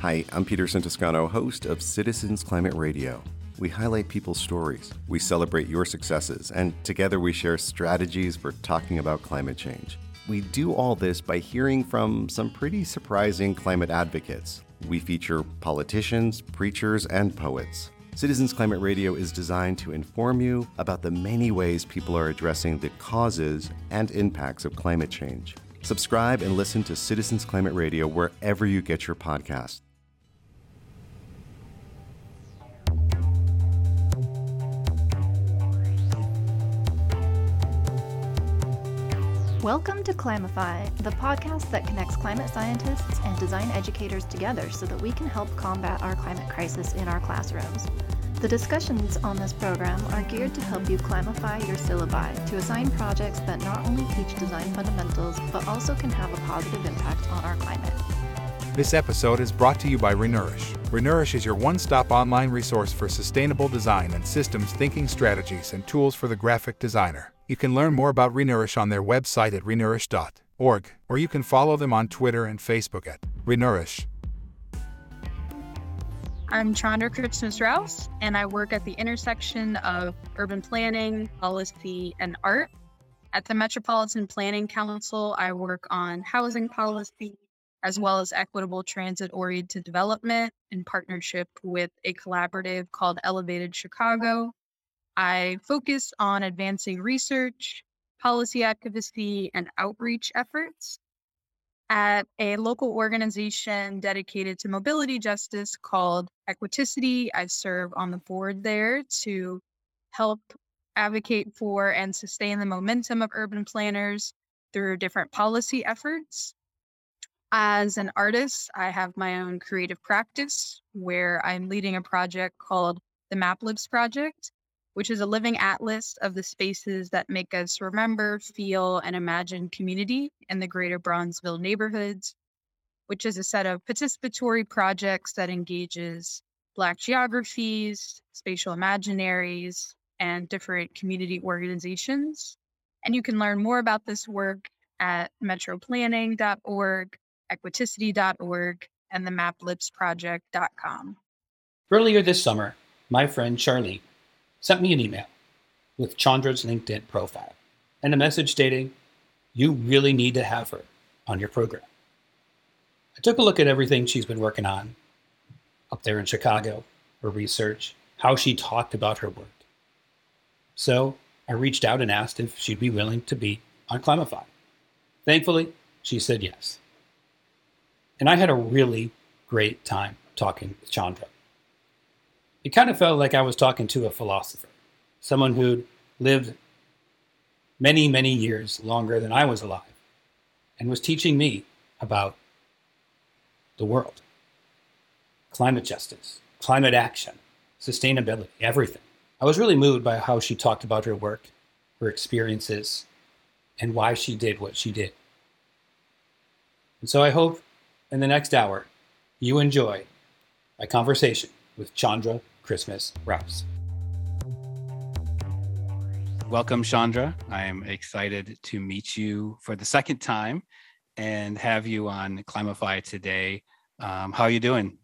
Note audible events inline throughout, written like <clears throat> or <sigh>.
Hi, I'm Peterson Toscano, host of Citizens Climate Radio. We highlight people's stories, we celebrate your successes, and together we share strategies for talking about climate change. We do all this by hearing from some pretty surprising climate advocates. We feature politicians, preachers, and poets. Citizens Climate Radio is designed to inform you about the many ways people are addressing the causes and impacts of climate change. Subscribe and listen to Citizens Climate Radio wherever you get your podcast. Welcome to Climify, the podcast that connects climate scientists and design educators together so that we can help combat our climate crisis in our classrooms. The discussions on this program are geared to help you climify your syllabi to assign projects that not only teach design fundamentals but also can have a positive impact on our climate. This episode is brought to you by Renourish. Renourish is your one stop online resource for sustainable design and systems thinking strategies and tools for the graphic designer. You can learn more about Renourish on their website at renourish.org, or you can follow them on Twitter and Facebook at Renourish. I'm Chandra Christmas Rouse, and I work at the intersection of urban planning, policy, and art. At the Metropolitan Planning Council, I work on housing policy as well as equitable transit oriented development in partnership with a collaborative called Elevated Chicago. I focus on advancing research, policy advocacy, and outreach efforts at a local organization dedicated to mobility justice called Equiticity. I serve on the board there to help advocate for and sustain the momentum of urban planners through different policy efforts. As an artist, I have my own creative practice where I'm leading a project called the MapLibs Project, which is a living atlas of the spaces that make us remember, feel, and imagine community in the greater Bronzeville neighborhoods, which is a set of participatory projects that engages Black geographies, spatial imaginaries, and different community organizations. And you can learn more about this work at metroplanning.org, equiticity.org, and the maplibsproject.com. Earlier this summer, my friend Charlie sent me an email with Chandra's LinkedIn profile and a message stating, You really need to have her on your program. I took a look at everything she's been working on up there in Chicago, her research, how she talked about her work. So I reached out and asked if she'd be willing to be on Climify. Thankfully, she said yes. And I had a really great time talking with Chandra. It kind of felt like I was talking to a philosopher, someone who'd lived many, many years longer than I was alive and was teaching me about the world, climate justice, climate action, sustainability, everything. I was really moved by how she talked about her work, her experiences, and why she did what she did. And so I hope in the next hour you enjoy my conversation with Chandra Christmas Rouse. Welcome, Chandra. I am excited to meet you for the second time and have you on Climify today. Um, how are you doing?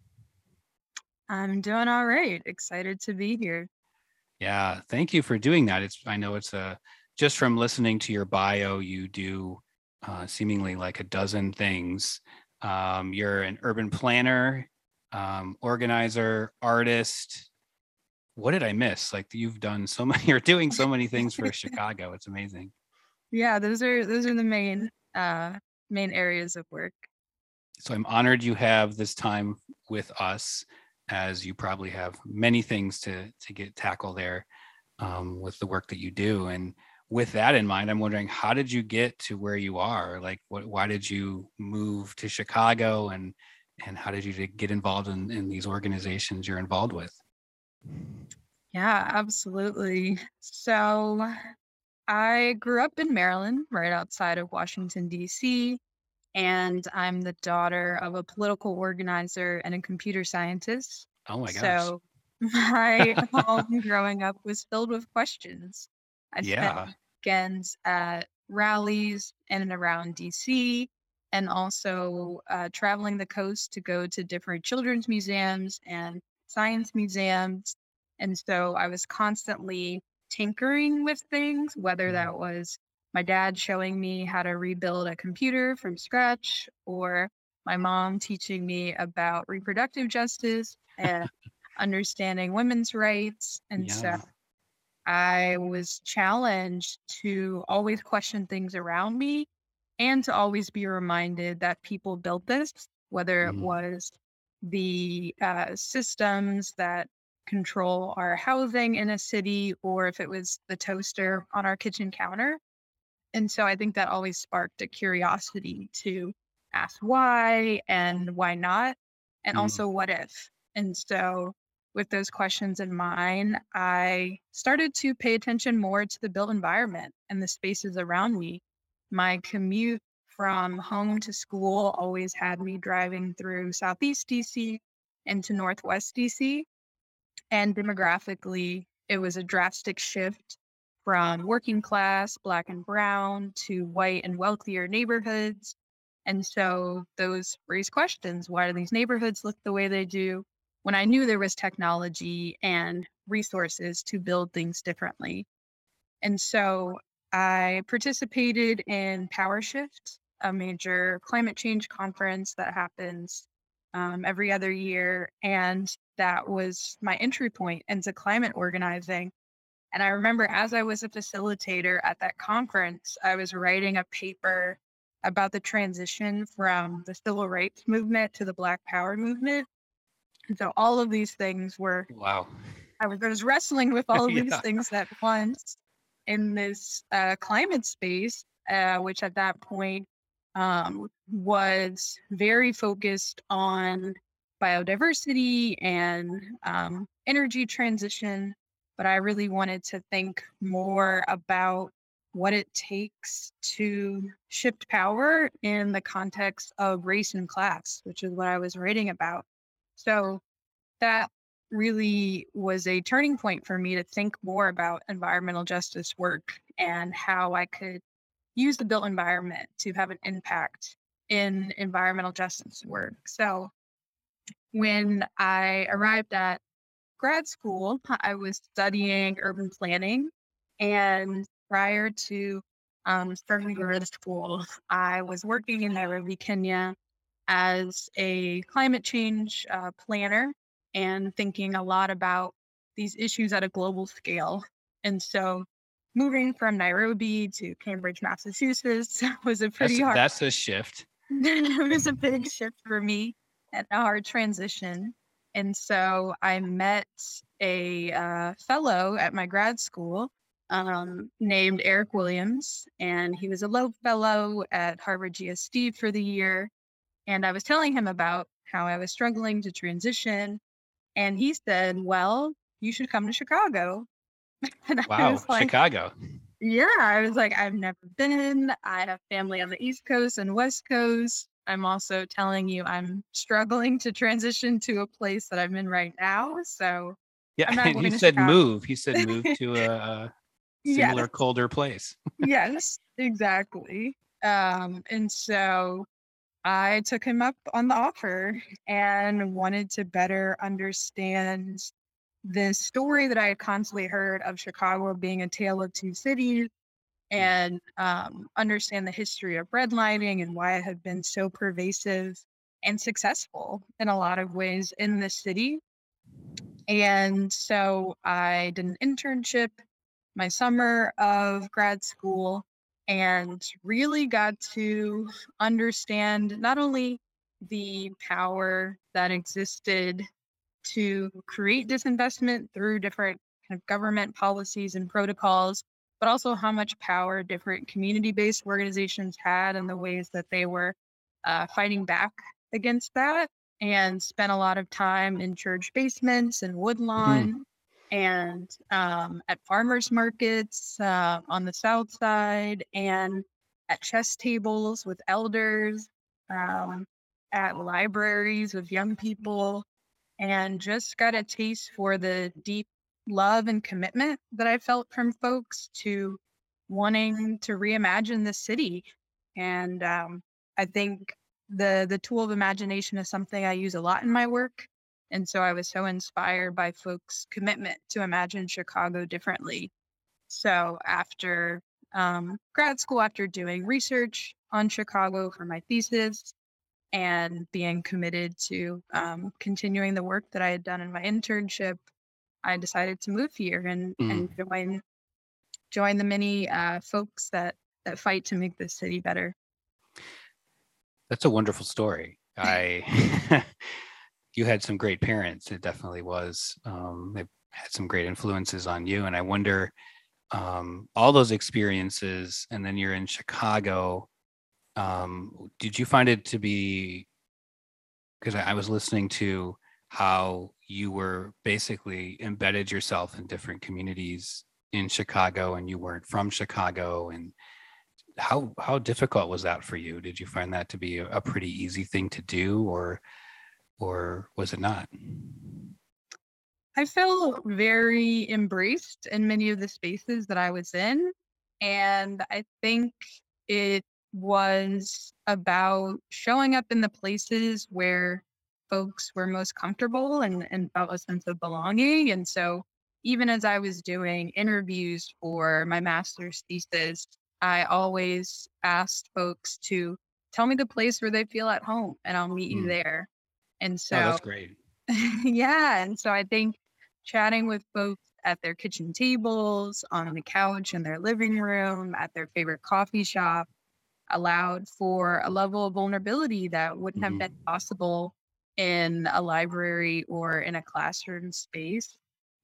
I'm doing all right. Excited to be here. Yeah, thank you for doing that. It's I know it's a just from listening to your bio, you do uh, seemingly like a dozen things. Um, you're an urban planner, um, organizer, artist, what did I miss? Like you've done so <laughs> many, you're doing so many things for Chicago. It's amazing. Yeah, those are those are the main uh main areas of work. So I'm honored you have this time with us, as you probably have many things to to get tackle there um, with the work that you do. And with that in mind, I'm wondering how did you get to where you are? Like, what? Why did you move to Chicago, and and how did you get involved in, in these organizations you're involved with? Yeah, absolutely. So I grew up in Maryland, right outside of Washington, D.C., and I'm the daughter of a political organizer and a computer scientist. Oh my gosh. So <laughs> my <laughs> home growing up was filled with questions. I Yeah. spent weekends at rallies in and around DC and also uh, traveling the coast to go to different children's museums and science museums. And so I was constantly tinkering with things, whether Mm-hmm. that was my dad showing me how to rebuild a computer from scratch or my mom teaching me about reproductive justice and <laughs> understanding women's rights. And so Yeah. I was challenged to always question things around me and to always be reminded that people built this, whether it Mhm. was the uh, systems that control our housing in a city or if it was the toaster on our kitchen counter. And so I think that always sparked a curiosity to ask why and why not, and Mm. also what if. And so with those questions in mind, I started to pay attention more to the built environment and the spaces around me. My commute from home to school always had me driving through Southeast DC into Northwest DC. And demographically, it was a drastic shift from working class, black and brown, to white and wealthier neighborhoods. And so those raise questions why do these neighborhoods look the way they do? When I knew there was technology and resources to build things differently. And so I participated in Power Shift, a major climate change conference that happens um, every other year. And that was my entry point into climate organizing. And I remember as I was a facilitator at that conference, I was writing a paper about the transition from the civil rights movement to the Black Power movement. And so all of these things were Wow. I was, I was wrestling with <laughs> all of these Yeah. things at once in this uh, climate space, uh, which at that point um, was very focused on biodiversity and um, energy transition. But I really wanted to think more about what it takes to shift power in the context of race and class, which is what I was writing about. So that really was a turning point for me to think more about environmental justice work and how I could use the built environment to have an impact in environmental justice work. So when I arrived at grad school, I was studying urban planning. And prior to um, starting grad school, I was working in Nairobi, Kenya as a climate change uh, planner and thinking a lot about these issues at a global scale. And so moving from Nairobi to Cambridge, Massachusetts <laughs> was a pretty That's, hard that's a shift. <laughs> it was a big shift for me and a hard transition. And so I met a uh, fellow at my grad school um, named Eric Williams, and he was a Loeb Fellow at Harvard GSD for the year. And I was telling him about how I was struggling to transition. And he said, Well, you should come to Chicago. <laughs> Wow. like, Chicago. yeah, I was like, I've never been. I have family on the East Coast and West Coast. I'm also telling you, I'm struggling to transition to a place that I'm in right now. So, Yeah. I'm not And he said Chicago. move. He said move to a, a <laughs> yes, similar, colder place. yes, exactly. Um, and so I took him up on the offer and wanted to better understand the story that I had constantly heard of Chicago being a tale of two cities and um, understand the history of redlining and why it had been so pervasive and successful in a lot of ways in the city. And so I did an internship my summer of grad school and really got to understand not only the power that existed to create disinvestment through different kind of government policies and protocols, but also how much power different community based organizations had and the ways that they were uh, fighting back against that. And spent a lot of time in church basements and woodlawn and um, at farmers markets uh, on the south side and at chess tables with elders, um, at libraries with young people, and just got a taste for the deep love and commitment that I felt from folks to wanting to reimagine the city. And um, I think the the tool of imagination is something I use a lot in my work. And so I was so inspired by folks' commitment to imagine Chicago differently. So after um, grad school, after doing research on Chicago for my thesis and being committed to um, continuing the work that I had done in my internship, I decided to move here and, mm. and join join the many uh, folks that that fight to make this city better. That's a wonderful story. <laughs> I <laughs> you had some great parents. It definitely was. Um, they had some great influences on you, and I wonder um, all those experiences, and then you're in Chicago. Um, did you find it to be? Because I, I was listening to how you were basically embedded yourself in different communities in Chicago, and you weren't from Chicago, and how how difficult was that for you? Did you find that to be a, a pretty easy thing to do, or or was it not? I felt very embraced in many of the spaces that I was in. And I think it was about showing up in the places where folks were most comfortable and, and felt a sense of belonging. And so, even as I was doing interviews for my master's thesis, I always asked folks to tell me the place where they feel at home and I'll meet mm. you there. And so, oh, that's great. <laughs> yeah. And so, I think chatting with folks at their kitchen tables, on the couch in their living room, at their favorite coffee shop, allowed for a level of vulnerability that wouldn't mm-hmm. have been possible in a library or in a classroom space.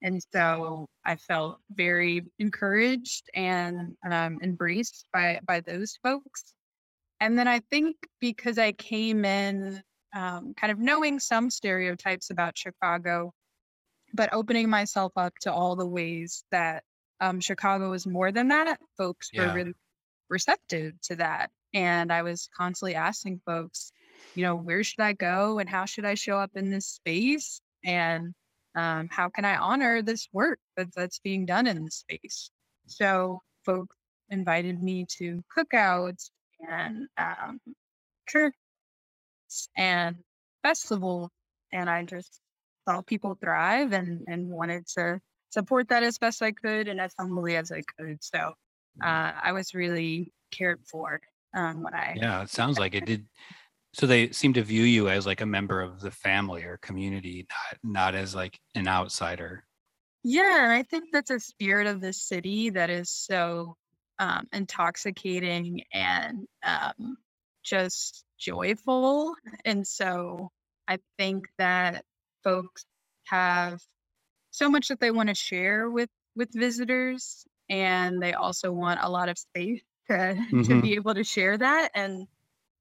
And so I felt very encouraged and um, embraced by by those folks. And then I think because I came in um, kind of knowing some stereotypes about Chicago, but opening myself up to all the ways that um, Chicago is more than that. Folks yeah. were really receptive to that. And I was constantly asking folks, you know, where should I go and how should I show up in this space? And um, how can I honor this work that, that's being done in this space? So folks invited me to cookouts and um, church and festivals. And I just saw people thrive and and wanted to support that as best I could and as humbly as I could. So uh, I was really cared for um, when I. Yeah, it sounds like it did. So they seem to view you as like a member of the family or community, not not as like an outsider. Yeah, and I think that's a spirit of the city that is so um, intoxicating and um, just joyful. And so I think that folks have so much that they want to share with with visitors and they also want a lot of space to, mm-hmm. to be able to share that and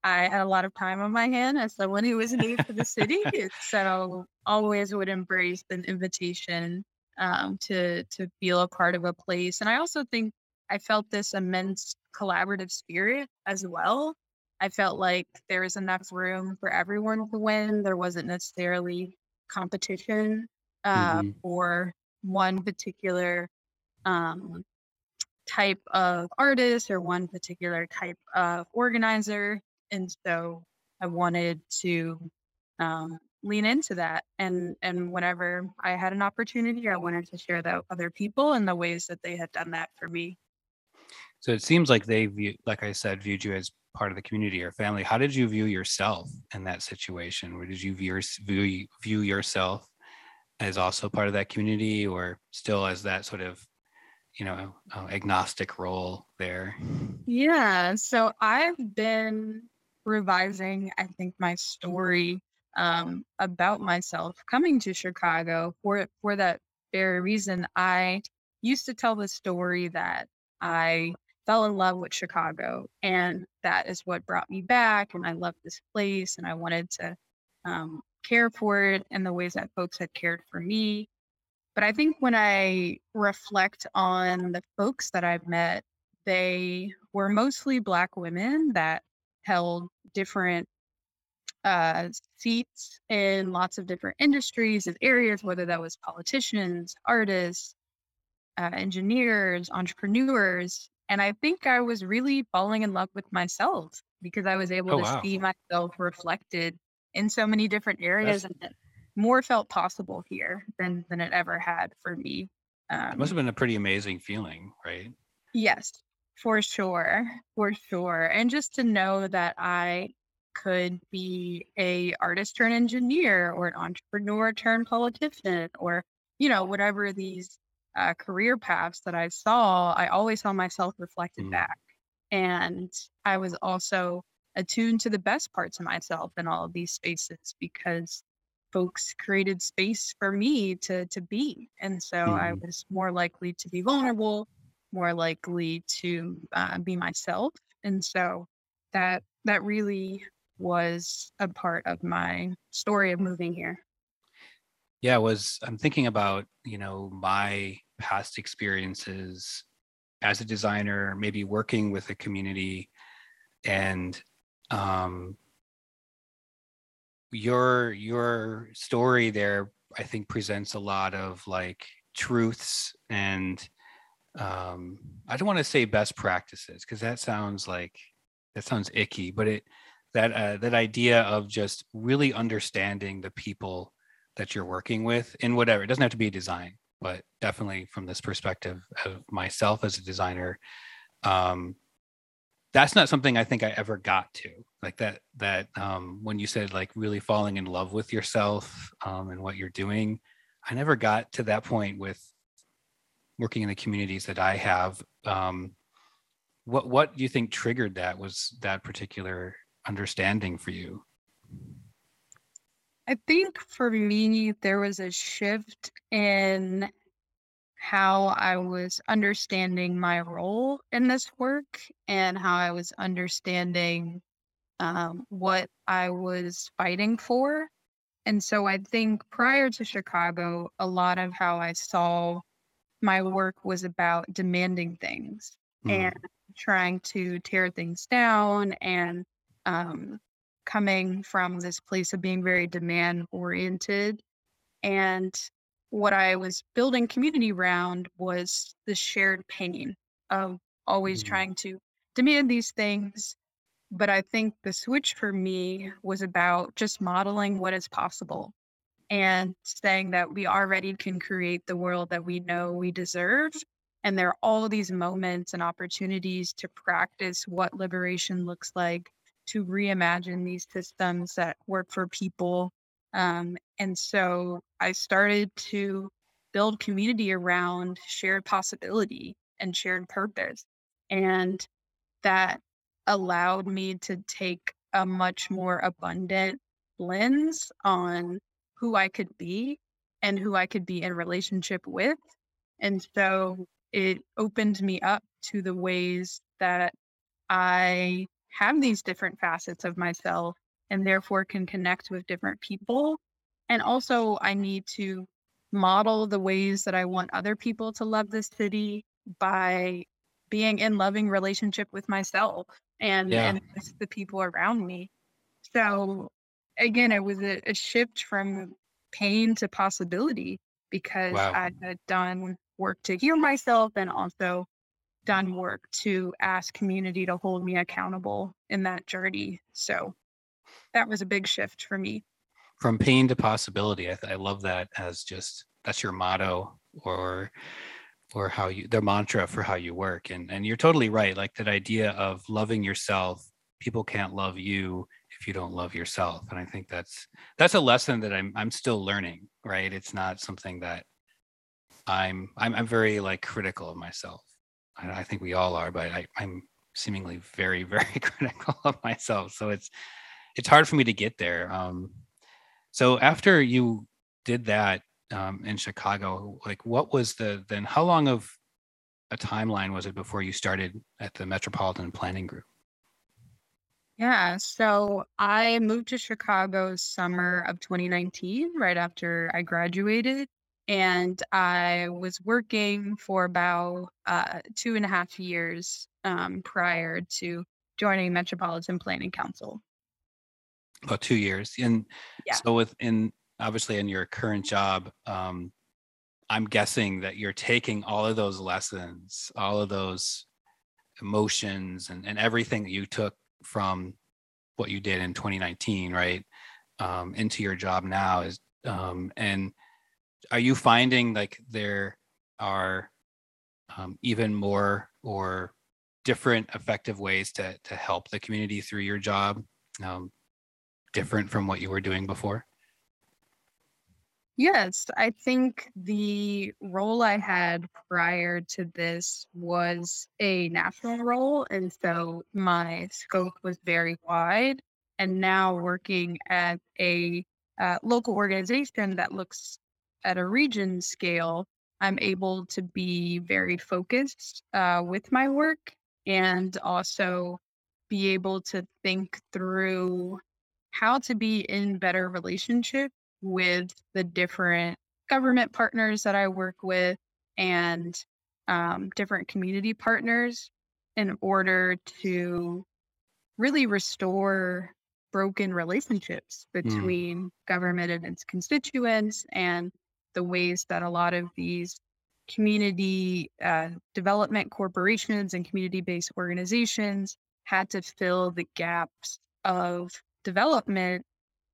i had a lot of time on my hand as someone who was new to the city so always would embrace an invitation um, to to feel a part of a place and i also think i felt this immense collaborative spirit as well i felt like there was enough room for everyone to win there wasn't necessarily competition uh, mm-hmm. for one particular um, type of artist or one particular type of organizer. And so I wanted to um, lean into that. And, and whenever I had an opportunity, I wanted to share that with other people and the ways that they had done that for me. So it seems like they view, like I said, viewed you as part of the community or family. How did you view yourself in that situation? where did you view, view, view yourself as also part of that community or still as that sort of, you know, uh, agnostic role there? Yeah. So I've been revising, I think, my story um, about myself coming to Chicago for, for that very reason. I used to tell the story that I fell in love with Chicago. And that is what brought me back. And I loved this place and I wanted to um, care for it in the ways that folks had cared for me. But I think when I reflect on the folks that I've met, they were mostly Black women that held different uh, seats in lots of different industries and areas, whether that was politicians, artists, uh, engineers, entrepreneurs. And I think I was really falling in love with myself because I was able Oh, to wow. see myself reflected in so many different areas and more felt possible here than than it ever had for me. It Um, must have been a pretty amazing feeling, right? Yes, for sure, for sure. And just to know that I could be a artist turned engineer or an entrepreneur turned politician or, you know, whatever these uh, career paths that I saw, I always saw myself reflected Mm. back. And I was also attuned to the best parts of myself in all of these spaces because folks created space for me to to be. And so I Mhm. was more likely to be vulnerable, more likely to uh, be myself. And so that that really was a part of my story of moving here. Yeah, was I'm thinking about, you know, my past experiences as a designer, maybe working with a community and um your your story there I think presents a lot of like truths and um I don't want to say best practices because that sounds like that sounds icky, but it that uh, that idea of just really understanding the people that you're working with in whatever it doesn't have to be design but definitely from this perspective of myself as a designer um that's not something i think i ever got to like that that um when you said like really falling in love with yourself um and what you're doing i never got to that point with working in the communities that i have um what what do you think triggered that? Was that particular understanding for you I think for me, there was a shift in how I was understanding my role in this work and how I was understanding um, what I was fighting for. And so I think prior to Chicago, a lot of how I saw my work was about demanding things Mm, and trying to tear things down and um, coming from this place of being very demand oriented. And what I was building community around was the shared pain of always Mhm. trying to demand these things. But I think the switch for me was about just modeling what is possible and saying that we already can create the world that we know we deserve. And there are all these moments and opportunities to practice what liberation looks like, to reimagine these systems that work for people. Um, and so I started to build community around shared possibility and shared purpose. And that allowed me to take a much more abundant lens on who I could be and who I could be in relationship with. And so it opened me up to the ways that I have these different facets of myself and therefore can connect with different people. And also, I need to model the ways that I want other people to love this city by being in loving relationship with myself and Yeah. and the people around me. So again, it was a, a shift from pain to possibility because Wow. I had done work to heal myself and also done work to ask community to hold me accountable in that journey. So that was a big shift for me. from pain to possibility I, I love that as just that's your motto or or how you their mantra for how you work and and you're totally right like that idea of loving yourself people can't love you if you don't love yourself and i think that's that's a lesson that i'm i'm still learning right it's not something that i'm i'm, I'm very like critical of myself I, I think we all are but I, i'm seemingly very <laughs> very critical of myself so it's it's hard for me to get there um so after you did that um, in Chicago, like what was the then? How long of a timeline was it before you started at the Metropolitan Planning Group? Yeah, so I moved to Chicago summer of 2019, right after I graduated. And I was working for about uh, two and a half years um, prior to joining Metropolitan Planning Council. About two years, and Yeah. so within obviously in your current job, um, I'm guessing that you're taking all of those lessons, all of those emotions and, and everything that you took from what you did in 2019 right um, into your job now is um, and are you finding like there are um, even more or different effective ways to to help the community through your job um, different from what you were doing before Yes, I think the role I had prior to this was a national role. And so my scope was very wide. And now working at a uh, local organization that looks at a region scale, I'm able to be very focused uh, with my work and also be able to think through how to be in better relationship with the different government partners that I work with and um, different community partners in order to really restore broken relationships Mm. between government and its constituents and the ways that a lot of these community uh, development corporations and community based organizations had to fill the gaps of development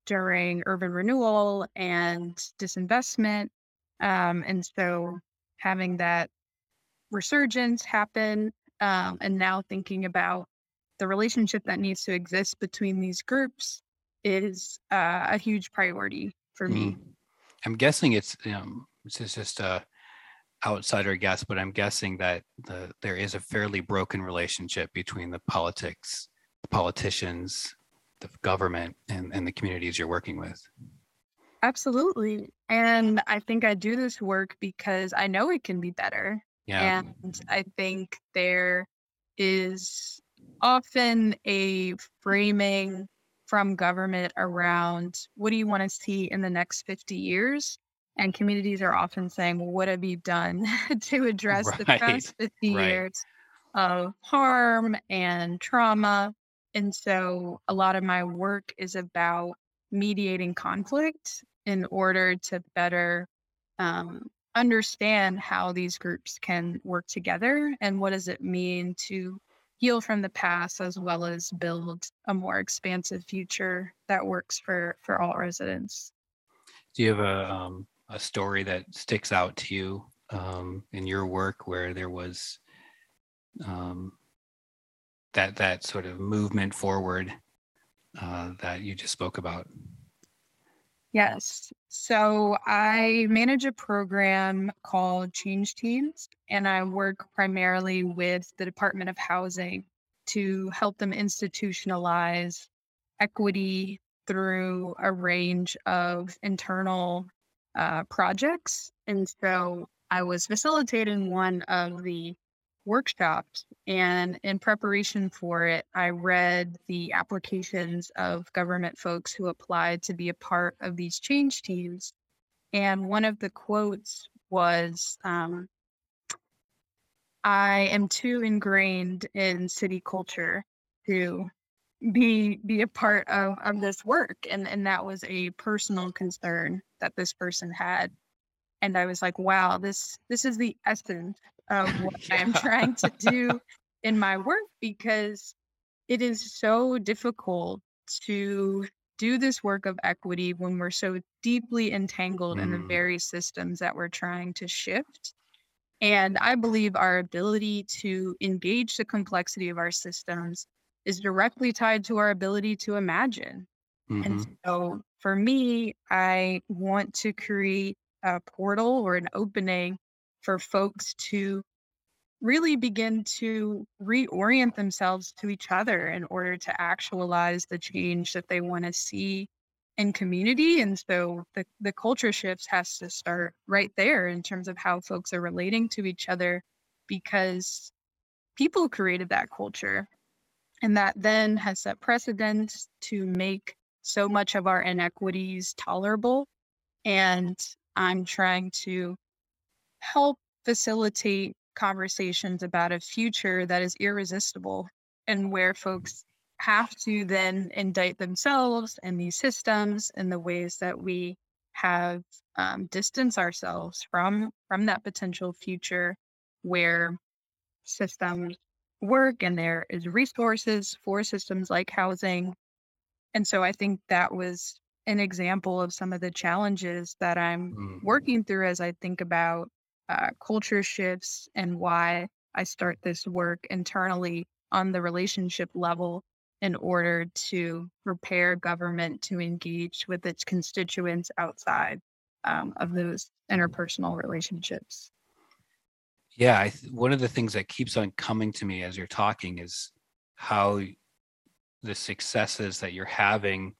during urban renewal and disinvestment. Um, and so having that resurgence happen um, and now thinking about the relationship that needs to exist between these groups is uh, a huge priority for me. I'm guessing it's um, this is just a outsider guess but i'm guessing that the there is a fairly broken relationship between the politics the politicians the government and, and the communities you're working with Absolutely. And I think I do this work because I know it can be better. yeah And I think there is often a framing from government around what do you want to see in the next 50 years? And communities are often saying, well, what have you done <laughs> to address the past 50 right. years of harm and trauma? And so a lot of my work is about mediating conflict in order to better um, understand how these groups can work together and what does it mean to heal from the past as well as build a more expansive future that works for for all residents. Do you have a um, a story that sticks out to you um, in your work where there was um, that that sort of movement forward uh, that you just spoke about yes so i manage a program called change teams and i work primarily with the department of housing to help them institutionalize equity through a range of internal uh, projects. And so I was facilitating one of the workshops. And in preparation for it, I read the applications of government folks who applied to be a part of these change teams. And one of the quotes was um, I am too ingrained in city culture to be be a part of of this work and and that was a personal concern that this person had and i was like wow this this is the essence of <laughs> what i'm trying to <laughs> do in my work because it is so difficult to do this work of equity when we're so deeply entangled in the Mm. very systems that we're trying to shift and i believe our ability to engage the complexity of our systems is directly tied to our ability to imagine. Mhm. And so for me, I want to create a portal or an opening for folks to really begin to reorient themselves to each other in order to actualize the change that they want to see in community. And so the, the culture shifts has to start right there in terms of how folks are relating to each other because people created that culture. And that then has set precedent to make so much of our inequities tolerable. And I'm trying to help facilitate conversations about a future that is irresistible and where folks have to then indict themselves and these systems and the ways that we have um, distanced ourselves from from that potential future where systems work and there is resources for systems like housing. And so I think that was an example of some of the challenges that I'm Mm. working through as I think about uh, culture shifts and why I start this work internally on the relationship level in order to prepare government to engage with its constituents outside um, of those interpersonal relationships. Yeah, I one of the things that keeps on coming to me as you're talking is how the successes that you're having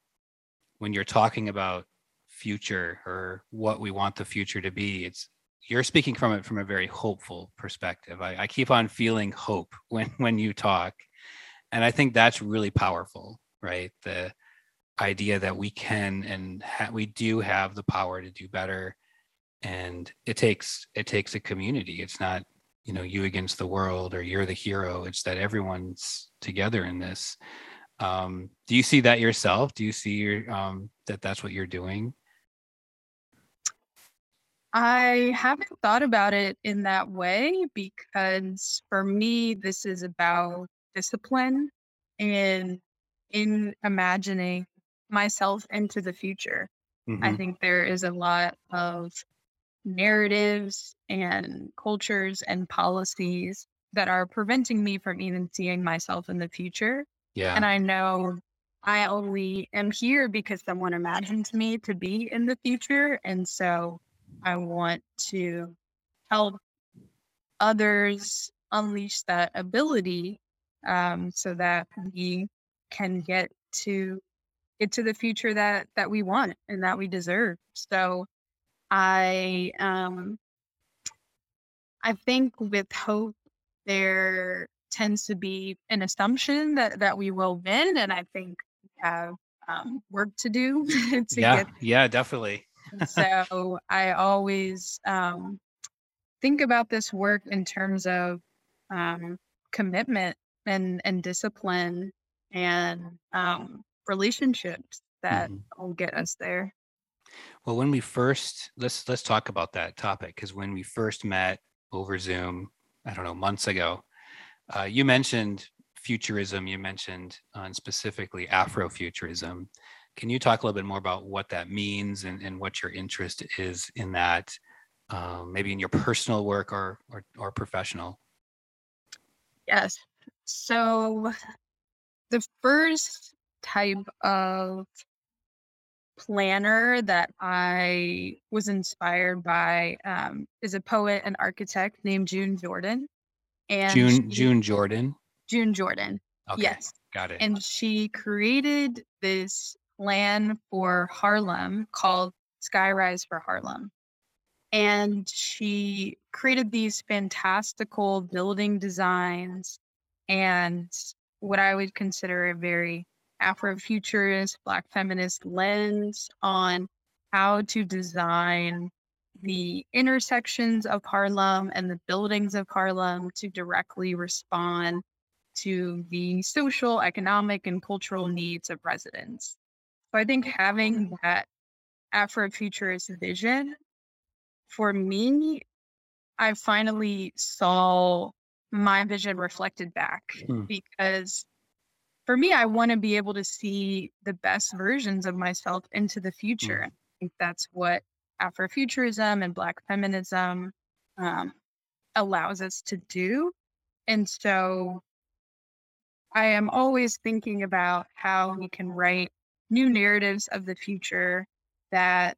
when you're talking about future or what we want the future to be. It's you're speaking from it from a very hopeful perspective. I, I keep on feeling hope <laughs> when when you talk, and I think that's really powerful, right? The idea that we can and ha- we do have the power to do better. And it takes it takes a community. It's not you know you against the world or you're the hero. It's that everyone's together in this. Um do you see that yourself? Do you see your um that that's what you're doing I haven't thought about it in that way because for me, this is about discipline and in imagining myself into the future. I Mhm. think there is a lot of narratives and cultures and policies that are preventing me from even seeing myself in the future. yeah And I know I only am here because someone imagined me to be in the future. And so I want to help others unleash that ability um, so that we can get to get to the future that that we want and that we deserve. So I um I think with hope there tends to be an assumption that that we will win and I think we have um, work to do <laughs> to yeah get yeah definitely and so I always um, think about this work in terms of um, commitment and and discipline and um, relationships that Mhm. will get us there. well when we first let's let's talk about that topic because when we first met over zoom i don't know months ago uh, you mentioned futurism you mentioned uh, specifically afrofuturism can you talk a little bit more about what that means and, and what your interest is in that um, maybe in your personal work or, or or professional Yes. So the first type of planner that I was inspired by um, is a poet and architect named June Jordan. And june she- june jordan June Jordan. okay Yes. got it And she created this plan for Harlem called Skyrise for Harlem. And she created these fantastical building designs and what I would consider a very Afrofuturist, Black feminist lens on how to design the intersections of Harlem and the buildings of Harlem to directly respond to the social, economic, and cultural needs of residents. So I think having that Afrofuturist vision for me, I finally saw my vision reflected back Hmm. because for me, I want to be able to see the best versions of myself into the future. I think that's what Afrofuturism and Black feminism um, allows us to do. And so I am always thinking about how we can write new narratives of the future that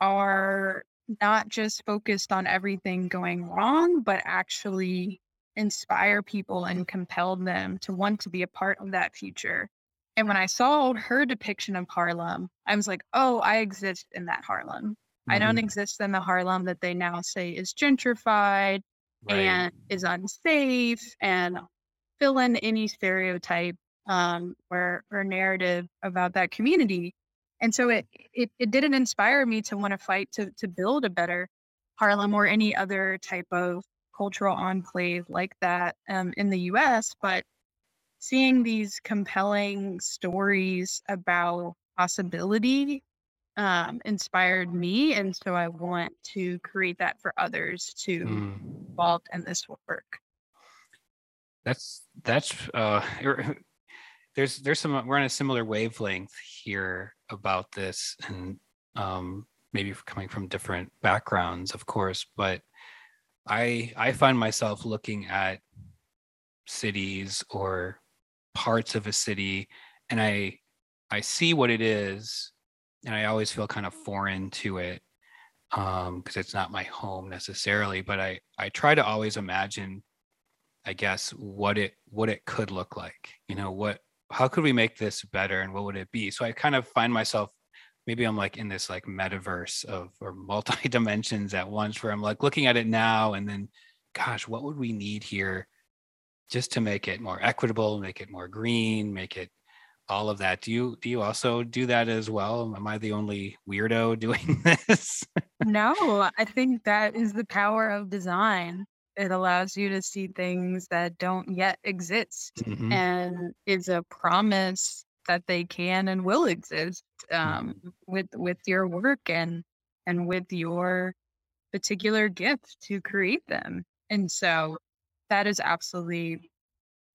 are not just focused on everything going wrong, but actually inspire people and compel them to want to be a part of that future. And when I saw her depiction of Harlem, I was like, oh, I exist in that Harlem. I don't Mhm. exist in the Harlem that they now say is gentrified Right. and is unsafe and fill in any stereotype um, or, or narrative about that community. And so it, it, it didn't inspire me to want to fight to, to build a better Harlem or any other type of cultural enclave like that um, in the US. But seeing these compelling stories about possibility um, inspired me. And so I want to create that for others to Mm. involved in this work. That's that's uh <laughs> there's there's some we're on a similar wavelength here about this and um maybe coming from different backgrounds of course but i i find myself looking at cities or parts of a city and i i see what it is and i always feel kind of foreign to it um because it's not my home necessarily but i i try to always imagine i guess what it what it could look like you know what how could we make this better and what would it be? So i kind of find myself maybe i'm like in this like metaverse of or multi <laughs> dimensions at once where i'm like looking at it now and then gosh what would we need here just to make it more equitable make it more green make it all of that? Do you do you also do that as well? Am i the only weirdo <laughs> doing this? No i think that is the power of design it allows you to see things that don't yet exist Mhm. and is a promise that they can and will exist um, with with your work and and with your particular gift to create them and so that is absolutely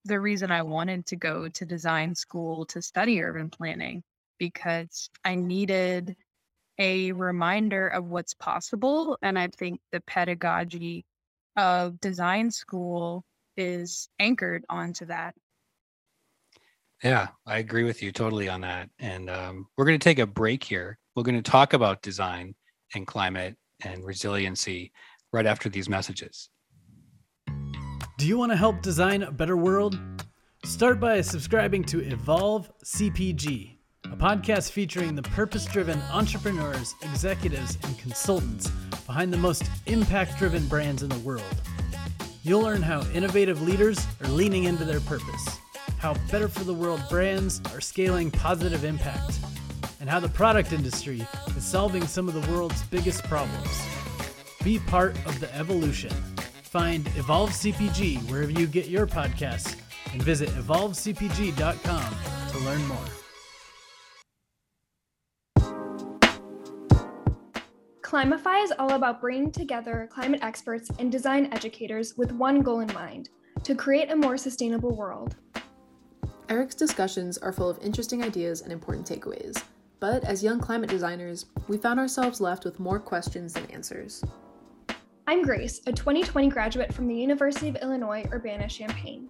the reason i wanted to go to design school to study urban planning because i needed a reminder of what's possible and i think the pedagogy of design school is anchored onto that. Yeah, I agree with you totally on that. And um, we're going to take a break here. We're going to talk about design and climate and resiliency right after these messages. Do you want to help design a better world? Start by subscribing to Evolve CPG, a podcast featuring the purpose driven entrepreneurs, executives, and consultants behind the most impact driven brands in the world. You'll learn how innovative leaders are leaning into their purpose, how better for the world brands are scaling positive impact, and how the product industry is solving some of the world's biggest problems. Be part of the evolution. Find Evolve CPG wherever you get your podcasts and visit evolvecpg.com to learn more. Climify is all about bringing together climate experts and design educators with one goal in mind to create a more sustainable world. Eric's discussions are full of interesting ideas and important takeaways, but as young climate designers, we found ourselves left with more questions than answers. I'm Grace, a 2020 graduate from the University of Illinois Urbana Champaign.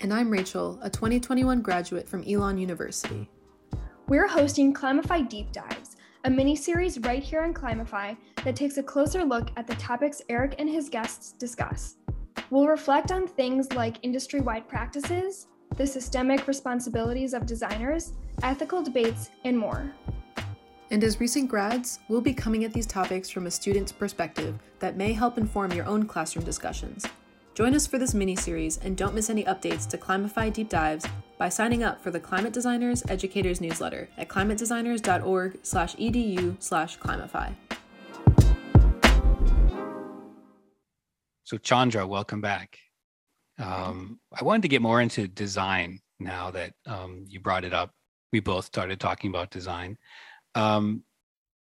And I'm Rachel, a 2021 graduate from Elon University. We're hosting Climify Deep Dives, a mini series right here on Climify that takes a closer look at the topics Eric and his guests discuss. We'll reflect on things like industry wide practices, the systemic responsibilities of designers, ethical debates, and more. And as recent grads, we'll be coming at these topics from a student's perspective that may help inform your own classroom discussions. Join us for this mini series and don't miss any updates to Climify Deep Dives by signing up for the Climate Designers Educators newsletter at climatedesigners.org/edu/climify. So, Chandra, welcome back. Um, I wanted to get more into design now that um, you brought it up. We both started talking about design. Um,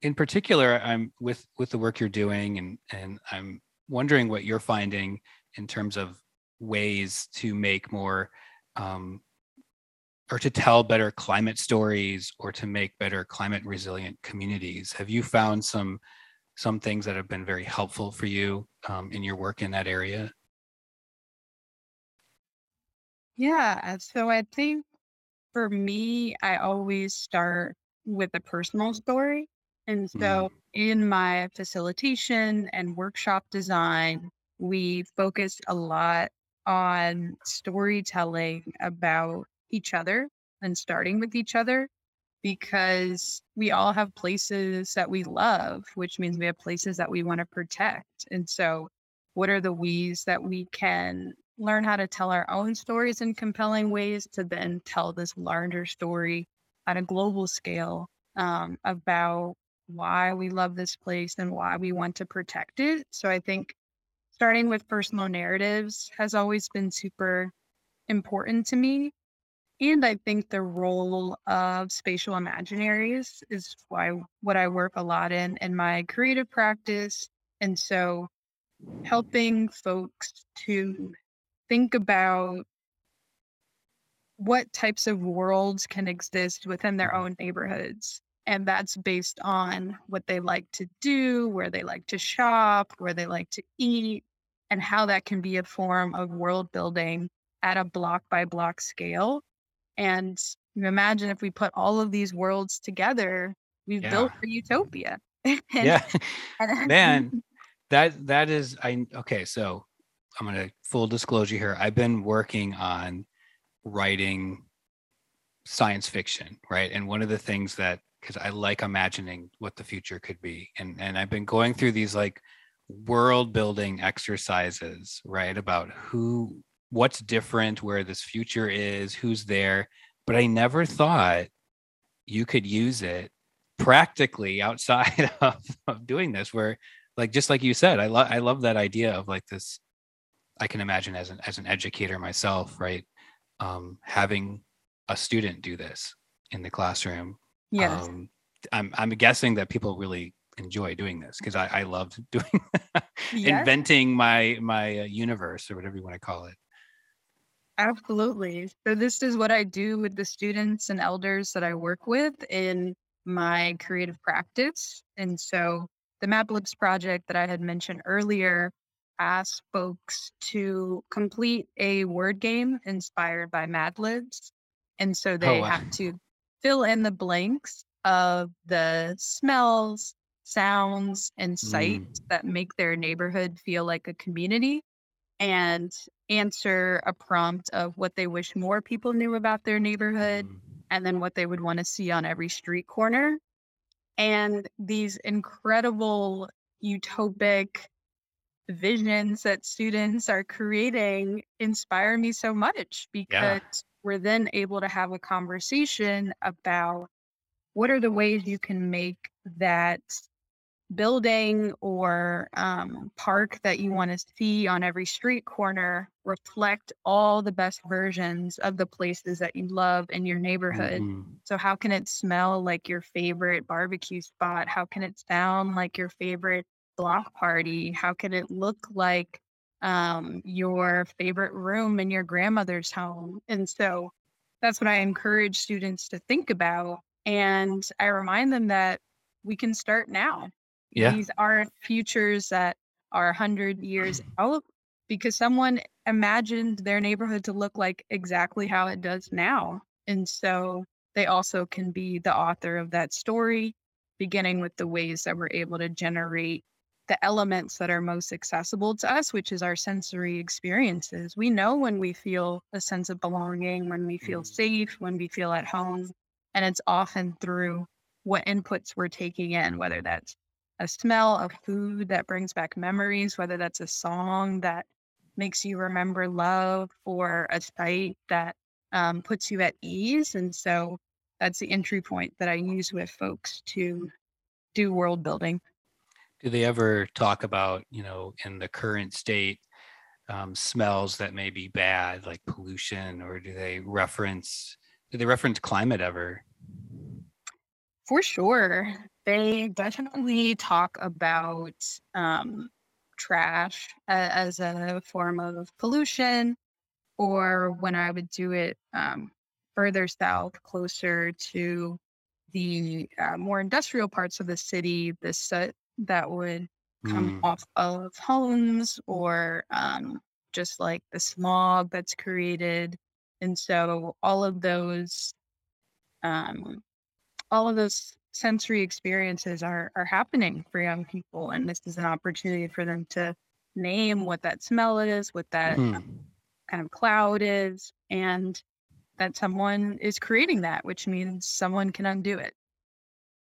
in particular, I'm with with the work you're doing, and and I'm wondering what you're finding in terms of ways to make more um, or to tell better climate stories or to make better climate resilient communities. Have you found some some things that have been very helpful for you um, in your work in that area? Yeah. So I think for me, I always start with a personal story. And so in my facilitation and workshop design, we focus a lot on storytelling about each other and starting with each other because we all have places that we love, which means we have places that we want to protect. And so, what are the ways that we can learn how to tell our own stories in compelling ways to then tell this larger story at a global scale um, about why we love this place and why we want to protect it? So, I think starting with personal narratives has always been super important to me and I think the role of spatial imaginaries is why what I work a lot in in my creative practice. And so helping folks to think about what types of worlds can exist within their mm-hmm. own neighborhoods. And that's based on what they like to do, where they like to shop, where they like to eat, and how that can be a form of world building at a block by block scale. And you imagine if we put all of these worlds together, we've Yeah. built a utopia. <laughs> And- Yeah. and- Man, <laughs> that that is I okay, so I'm gonna full disclosure here. I've been working on writing science fiction, right? And one of the things that because I like imagining what the future could be. And and I've been going through these like world building exercises, right? About who what's different, where this future is, who's there. But I never thought you could use it practically outside <laughs> of, of doing this where like just like you said i love i love that idea of like this i can imagine as an as an educator myself right um having a student do this in the classroom yes. um i'm i'm guessing that people really enjoy doing this because i i loved <laughs> doing Yes. inventing my my uh, universe or whatever you want to call it Absolutely. So this is what I do with the students and elders that I work with in my creative practice. And so the Map Libs project that I had mentioned earlier asked folks to complete a word game inspired by Mad Libs. And so oh, they wow. have to fill in the blanks of the smells, sounds, and sights mm. that make their neighborhood feel like a community and answer a prompt of what they wish more people knew about their neighborhood Mm, and then what they would want to see on every street corner. And these incredible utopic visions that students are creating inspire me so much because we're then able to have a conversation about what are the ways you can make that building or um, park that you want to see on every street corner reflect all the best versions of the places that you love in your neighborhood. mhm. So, how can it smell like your favorite barbecue spot? How can it sound like your favorite block party? How can it look like um, your favorite room in your grandmother's home? And so, that's what I encourage students to think about. And I remind them that we can start now. Yeah These aren't futures that are 100 years <clears throat> out because someone imagined their neighborhood to look like exactly how it does now. And so they also can be the author of that story, beginning with the ways that we're able to generate the elements that are most accessible to us, which is our sensory experiences. We know when we feel a sense of belonging, when we feel Mm. safe, when we feel at home. And it's often through what inputs we're taking in, whether that's a smell of food that brings back memories, whether that's a song that makes you remember love or a sight that um, puts you at ease. And so that's the entry point that I use with folks to do world building. do they ever talk about you know in the current state um, smells that may be bad like pollution or do they reference do they reference climate ever For sure. They definitely talk about um, trash as a form of pollution, or when I would do it um, further south, closer to the uh, more industrial parts of the city, the soot that would come Mm, off of homes or um, just like the smog that's created. And so all of those um, all of those sensory experiences are are happening for young people and this is an opportunity for them to name what that smell is what that mm. kind of cloud is and that someone is creating that which means someone can undo it.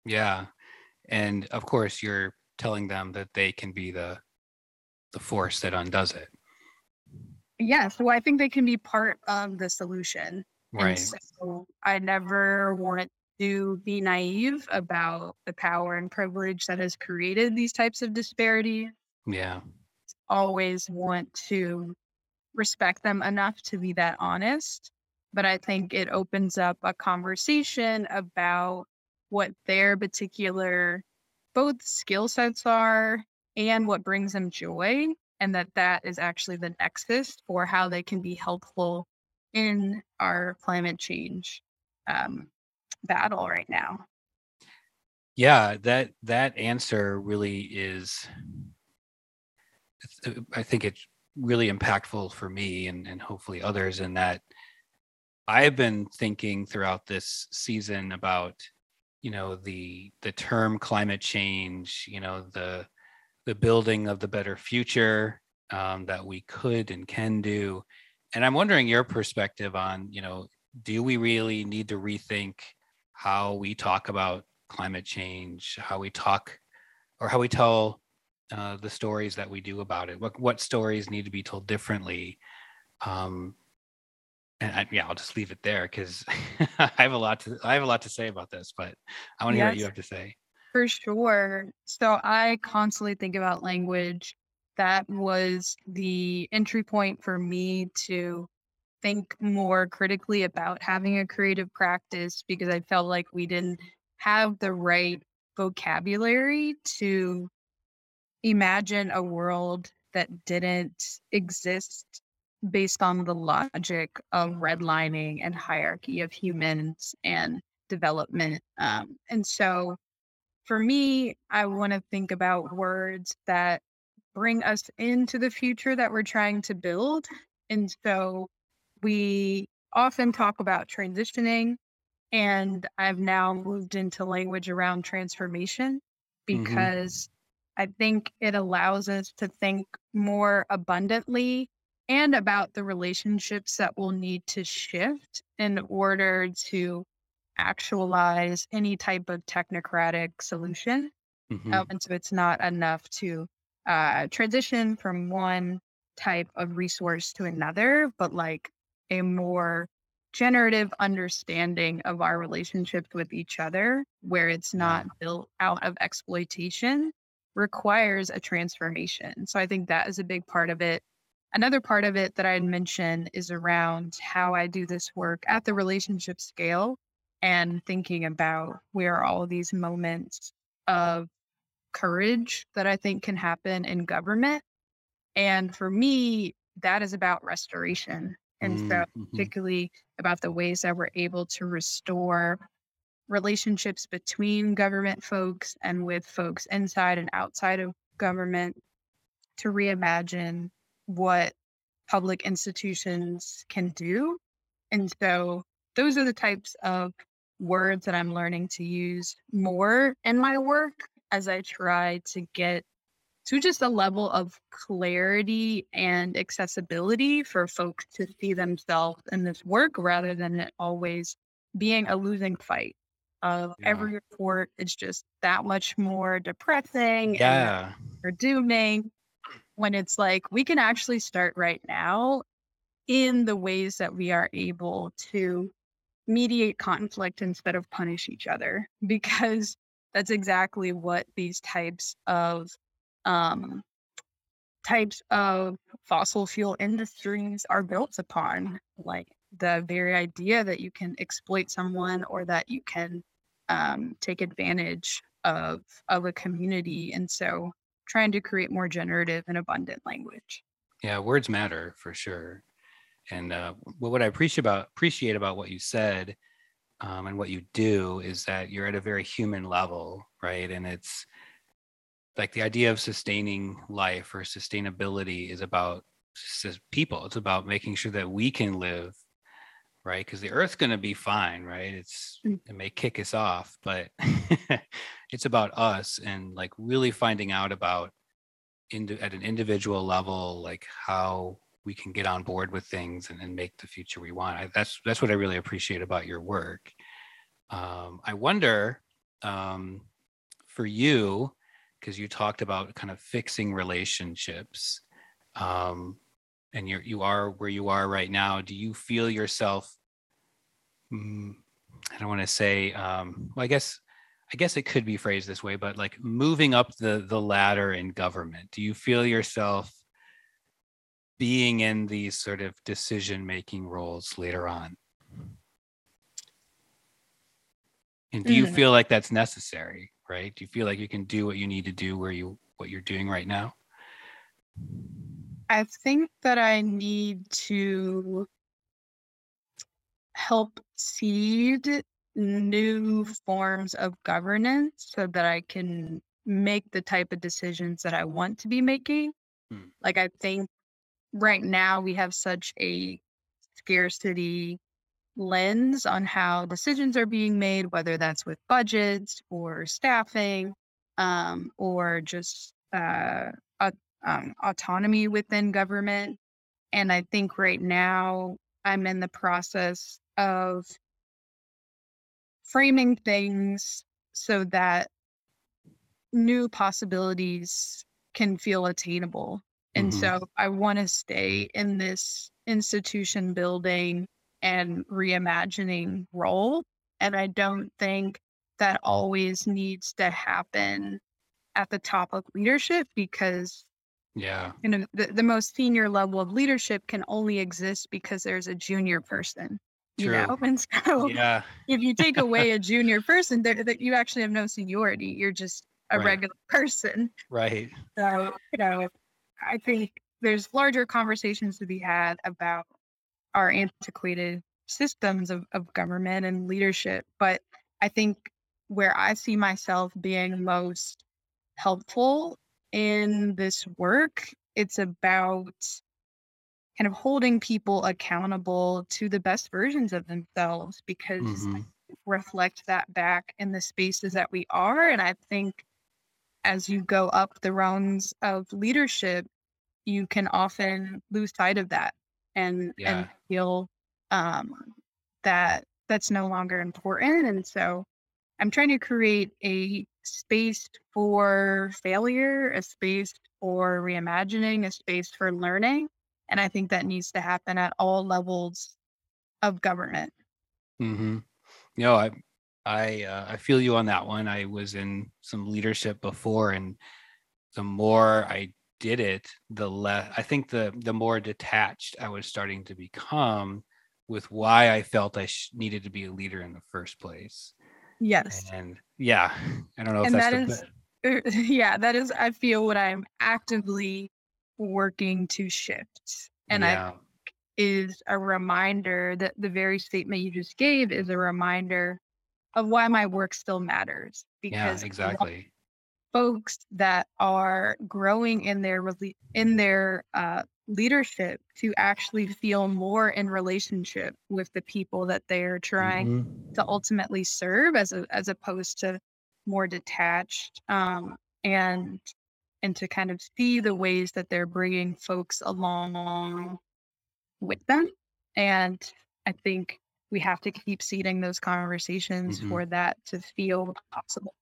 Yeah and of course you're telling them that they can be the the force that undoes it. Yeah so i think they can be part of the solution And right. so I never want to be naive about the power and privilege that has created these types of disparities. yeah Always want to respect them enough to be that honest. But I think it opens up a conversation about what their particular both skill sets are and what brings them joy. And that that is actually the nexus for how they can be helpful in our climate change um, battle right now. Yeah, that that answer really is. I think it's really impactful for me and, and hopefully others in that I've been thinking throughout this season about, you know, the the term climate change, you know, the the building of the better future um, that we could and can do. And I'm wondering your perspective on, you know, do we really need to rethink how we talk about climate change, how we talk or how we tell uh, the stories that we do about it? What what stories need to be told differently? Um, and I, yeah, I'll just leave it there because <laughs> I have a lot to I have a lot to say about this, but I want to yes, hear what you have to say. For sure. So I constantly think about language. That was the entry point for me to think more critically about having a creative practice because I felt like we didn't have the right vocabulary to imagine a world that didn't exist based on the logic of redlining and hierarchy of humans and development. Um, and so for me, I want to think about words that bring us into the future that we're trying to build. And so we often talk about transitioning, and I've now moved into language around transformation mm-hmm. because mm-hmm. I think it allows us to think more abundantly and about the relationships that will need to shift in order to actualize any type of technocratic solution. Mm-hmm. Um, and so it's not enough to uh, transition from one type of resource to another, but like a more generative understanding of our relationships with each other, where it's not built out of exploitation, requires a transformation. So I think that is a big part of it. Another part of it that I'd mention is around how I do this work at the relationship scale and thinking about where all these moments of courage that I think can happen in government. And for me, that is about restoration. And so, mm-hmm. particularly about the ways that we're able to restore relationships between government folks and with folks inside and outside of government to reimagine what public institutions can do. And so those are the types of words that I'm learning to use more in my work as I try to get to just a level of clarity and accessibility for folks to see themselves in this work rather than it always being a losing fight. Of yeah. every report is just that much more depressing yeah. or dooming when it's like we can actually start right now in the ways that we are able to mediate conflict instead of punish each other <laughs> because that's exactly what these types of um, types of fossil fuel industries are built upon like the very idea that you can exploit someone or that you can um, take advantage of of a community and so trying to create more generative and abundant language. Yeah, words matter for sure. And uh, what I appreciate about appreciate about what you said um, and what you do is that you're at a very human level, right? And it's like the idea of sustaining life or sustainability is about people. It's about making sure that we can live, right? Because the Earth's going to be fine, right? It's mm. it may kick us off, but <laughs> it's about us and like really finding out about into at an individual level like how we can get on board with things and, and make the future we want I, that's that's what i really appreciate about your work um, i wonder um, for you because you talked about kind of fixing relationships um, and you're you are where you are right now do you feel yourself mm, i don't want to say um, well i guess I guess it could be phrased this way, but like moving up the the ladder in government, do you feel yourself being in these sort of decision making roles later on? And do you mm. feel like that's necessary, right? Do you feel like you can do what you need to do where you what you're doing right now? I think that I need to help seed new forms of governance so that I can make the type of decisions that I want to be making. Hmm. Like, I think right now we have such a scarcity lens on how decisions are being made, whether that's with budgets or staffing um, or just uh, um, autonomy within government. And I think right now I'm in the process of framing things so that new possibilities can feel attainable. And Mhm. so I want to stay in this institution building and reimagining role. And I don't think that always needs to happen at the top of leadership because Yeah. you know the, the most senior level of leadership can only exist because there's a junior person you True. know <laughs> and so Yeah. if you take away a <laughs> junior person there that you actually have no seniority you're just a Right. regular <laughs> person Right. so you know i think there's larger conversations to be had about our antiquated systems of, of government and leadership but i think where i see myself being most helpful in this work it's about kind of holding people accountable to the best versions of themselves because Mhm. reflect that back in the spaces that we are. And I think as you go up the rungs of leadership, you can often lose sight of that and Yeah. and feel um, that that's no longer important. And so I'm trying to create a space for failure, a space for reimagining, a space for learning. And I think that needs to happen at all levels of government. Mm-hmm. You know, I I uh, I feel you on that one. I was in some leadership before, and the more I did it, the less I think the the more detached I was starting to become with why I felt I sh- needed to be a leader in the first place. Yes. And yeah, I don't know if And that's that the is- Er, <laughs> yeah, that is, I feel what I'm actively working to shift. And I yeah. is a reminder that the very statement you just gave is a reminder of why my work still matters. yeah, Because I want exactly. Folks that are growing in their in their uh, leadership to actually feel more in relationship with the people that they're trying Mhm. to ultimately serve as a, as opposed to more detached um, and and to kind of see the ways that they're bringing folks along with them and i think we have to keep seeding those conversations Mhm. for that to feel possible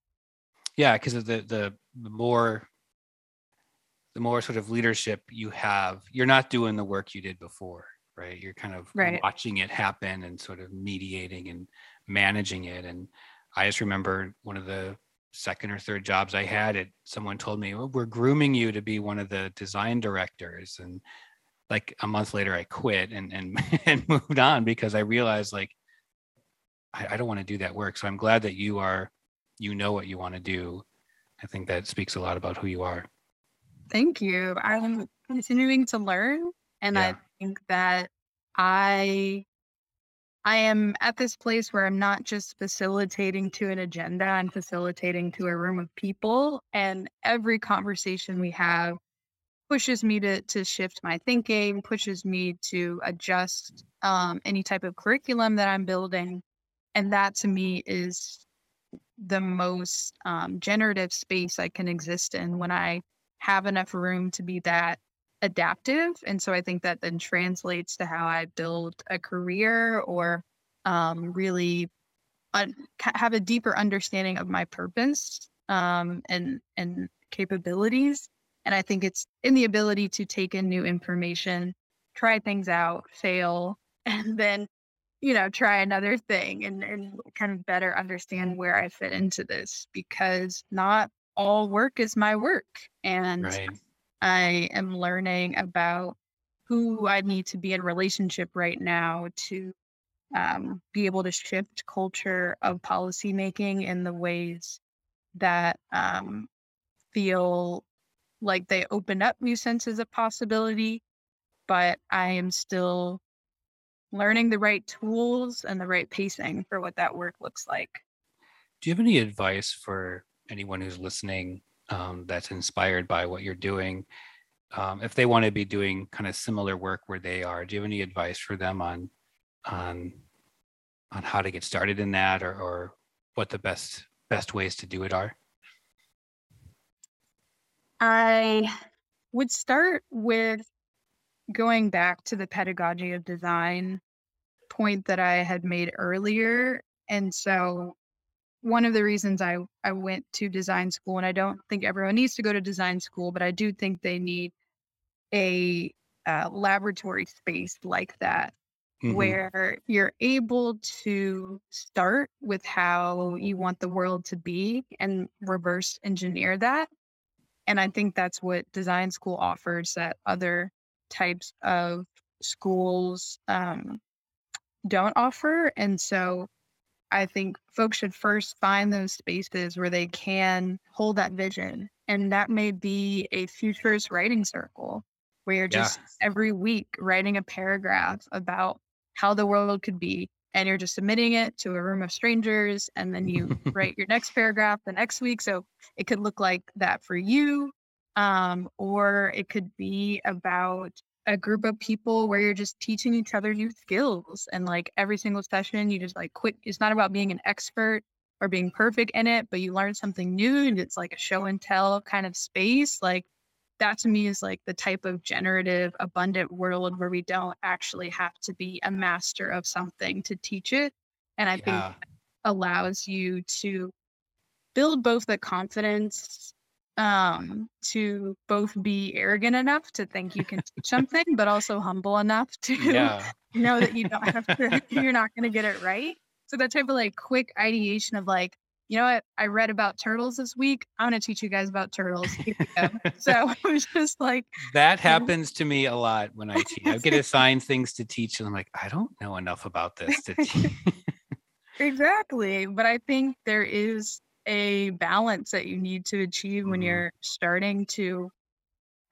yeah because the the the more the more sort of leadership you have you're not doing the work you did before right? You're kind of Right. watching it happen and sort of mediating and managing it. And i just remember one of the second or third jobs i had it someone told me well, we're grooming you to be one of the design directors. And like a month later i quit and and, <laughs> and moved on because i realized like I, I don't want to do that work. So i'm glad that you are you know what you want to do. I think that speaks a lot about who you are. Thank you. I'm continuing to learn and i think that i i am at this place where i'm not just facilitating to an agenda i'm facilitating to a room of people and every conversation we have pushes me to to shift my thinking pushes me to adjust um, any type of curriculum that i'm building and that to me is the most um, generative space i can exist in when i have enough room to be that adaptive and so i think that then translates to how i build a career or um, really un- have a deeper understanding of my purpose um, and and capabilities. And i think it's in the ability to take in new information try things out fail <laughs> and then you know try another thing and, and kind of better understand where i fit into this because not all work is my work and right I am learning about who I need to be in relationship right now to um, be able to shift culture of policymaking in the ways that um, feel like they open up new senses of possibility. But I am still learning the right tools and the right pacing for what that work looks like. Do you have any advice for anyone who's listening um, that's inspired by what you're doing? Um, if they want to be doing kind of similar work where they are, do you have any advice for them on on on how to get started in that, or, or what the best best ways to do it are? I would start with going back to the pedagogy of design point that I had made earlier. And so one of the reasons I, I went to design school, and I don't think everyone needs to go to design school, but I do think they need a uh, laboratory space like that mm-hmm. where you're able to start with how you want the world to be and reverse engineer that. And I think that's what design school offers that other types of schools um, don't offer. And so I think folks should first find those spaces where they can hold that vision. And that may be a futures writing circle where you're just yeah. every week writing a paragraph about how the world could be. And you're just submitting it to a room of strangers. And then you <laughs> write your next paragraph the next week. So it could look like that for you. Um, or it could be about a group of people where you're just teaching each other new skills and like every single session you just like quick it's not about being an expert or being perfect in it but you learn something new and it's like a show and tell kind of space like that to me is like the type of generative abundant world where we don't actually have to be a master of something to teach it and i yeah. think allows you to build both the confidence um, to both be arrogant enough to think you can teach <laughs> something, but also humble enough <laughs> to yeah. know that you don't have to, <laughs> you're not going to get it right. So that type of like quick ideation of like, you know what, I read about turtles this week. I'm going to teach you guys about turtles. so it was just like that happens to me a lot when I teach. I get assigned things to teach, and I'm like, I don't know enough about this to teach. exactly. But I think there is a balance that you need to achieve when mm-hmm. you're starting to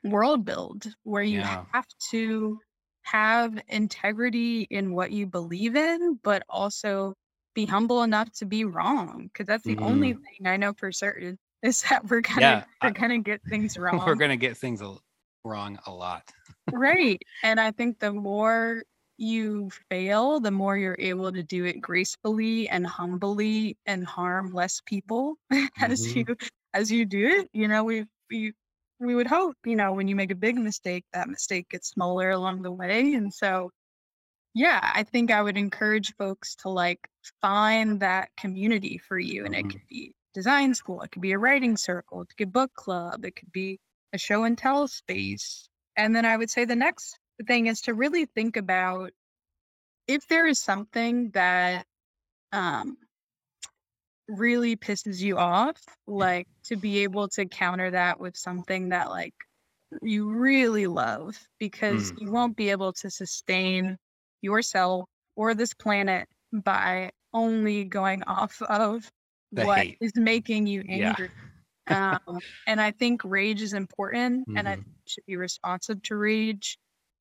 world build where you yeah. have to have integrity in what you believe in but also be humble enough to be wrong because that's the mm-hmm. only thing i know for certain <laughs> is that we're gonna yeah, we're gonna get things <laughs> wrong we're gonna get things wrong a lot right and i think the more you fail, the more you're able to do it gracefully and humbly and harm less people <laughs> as mm-hmm. you as you do it. You know, we we we would hope, you know, when you make a big mistake, that mistake gets smaller along the way. And so yeah, I think I would encourage folks to like find that community for you. And mm-hmm. it could be design school, it could be a writing circle, it could be a book club, it could be a show and tell space. And then I would say the next thing is to really think about if there is something that um, really pisses you off, like to be able to counter that with something that like you really love because mm. you won't be able to sustain yourself or this planet by only going off of the what hate. is making you angry. Yeah. <laughs> um, and I think rage is important, mm-hmm. and I mm-hmm. should be responsive to rage.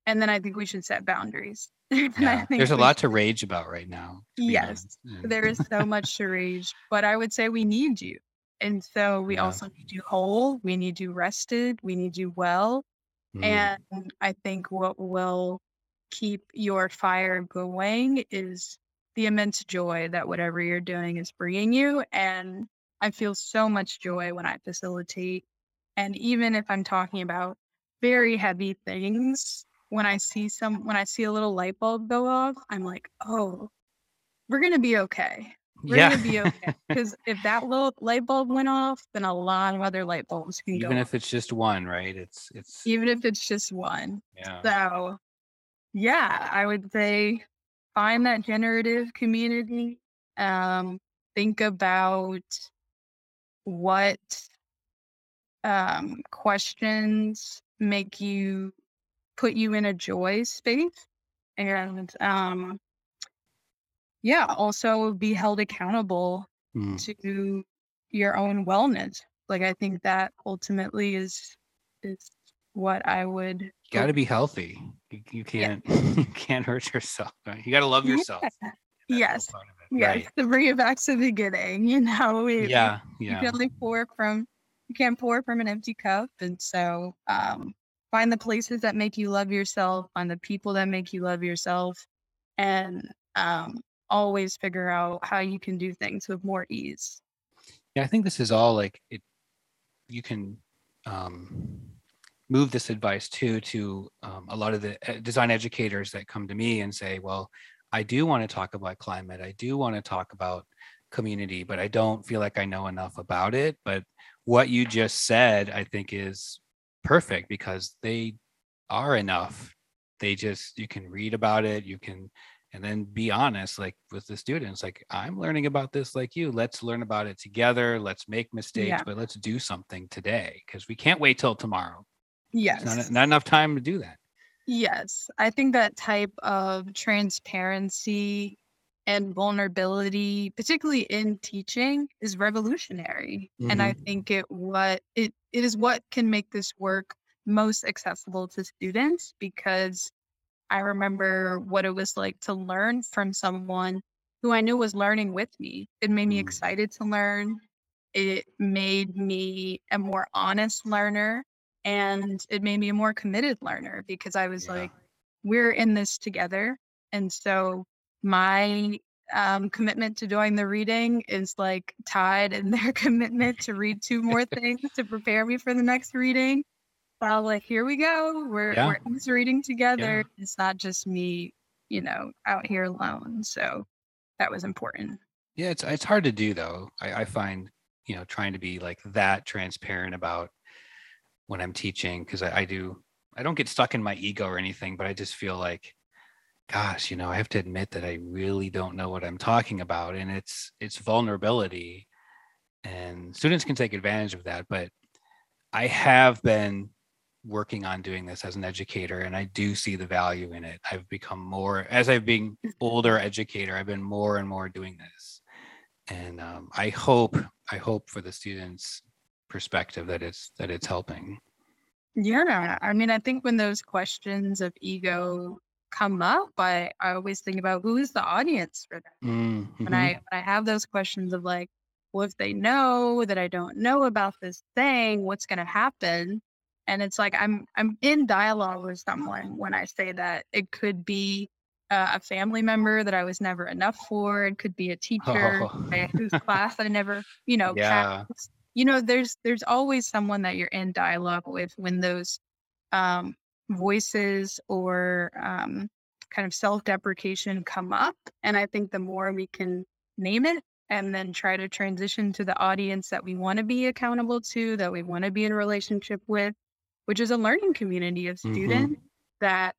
And then I think we should set boundaries. <laughs> Yeah. There's a lot to rage about right now. Yes, there is so much to rage, but I would say we need you. And so we yeah. also need you whole, we need you rested, we need you well. Mm. And I think what will keep your fire going is the immense joy that whatever you're doing is bringing you. And I feel so much joy when I facilitate. And even if I'm talking about very heavy things, when I see some when I see a little light bulb go off, I'm like, oh, we're gonna be okay. We're yeah. gonna be okay. <laughs> Because if that little light bulb went off, then a lot of other light bulbs can even go. Even if it's just one, right? It's it's even if it's just one. Yeah. So yeah, I would say find that generative community. Um, think about what um, questions make you put you in a joy space and um yeah also be held accountable mm. to your own wellness like i think that ultimately is is what I would. Got to be healthy. You, you can't <laughs> you can't hurt yourself. Right? You got to love yourself. <laughs> Yeah. Yes. Part of it. Yes. Right. To bring it back to the beginning, <laughs> you know, we, Yeah. you can only pour from you can't pour from an empty cup and so um find the places that make you love yourself find the people that make you love yourself and um always figure out how you can do things with more ease Yeah, I think this is all like it. You can um, move this advice too to um, a lot of the uh, design educators that come to me and say, "Well, I do want to talk about climate. I do want to talk about community, but I don't feel like I know enough about it." But what you just said, I think, is perfect because they are enough. They just you can read about it. You can and then be honest like with the students like i'm learning about this like you let's learn about it together let's make mistakes Yeah. but let's do something today because we can't wait till tomorrow yes not, not enough time to do that Yes, I think that type of transparency and vulnerability, particularly in teaching, is revolutionary. And I mm-hmm. think it what it it is what can make this work most accessible to students because I remember what it was like to learn from someone who I knew was learning with me. It made me Mm. excited to learn. It made me a more honest learner and it made me a more committed learner because I was Yeah. like, we're in this together. And so my um, commitment to doing the reading is like tied in their <laughs> commitment to read two <laughs> more things to prepare me for the next reading. So I was like, here we go. We're, Yeah. we're in this reading together. It's not just me, you know, out here alone. So that was important. yeah it's it's hard to do though i, I find you know trying to be like that transparent about when i'm teaching because I, I do i don't get stuck in my ego or anything but i just feel like gosh you know i have to admit that i really don't know what i'm talking about and it's it's vulnerability and students can take advantage of that but i have been working on doing this as an educator and i do see the value in it i've become more as i've been older educator i've been more and more doing this and um, i hope i hope for the students perspective that it's that it's helping Yeah. I mean, I think when those questions of ego come up, I, I always think about who is the audience for that. Mm, When mhm. I when I have those questions of like, well, if they know that I don't know about this thing, what's gonna happen? And it's like I'm I'm in dialogue with someone when I say that. It could be uh, a family member that I was never enough for. It could be a teacher <laughs> Oh. Whose class I never, you know, Yeah. passed. You know, there's there's always someone that you're in dialogue with when those um, voices or um, kind of self-deprecation come up. And I think the more we can name it and then try to transition to the audience that we want to be accountable to, that we want to be in relationship with, which is a learning community of Mhm. students that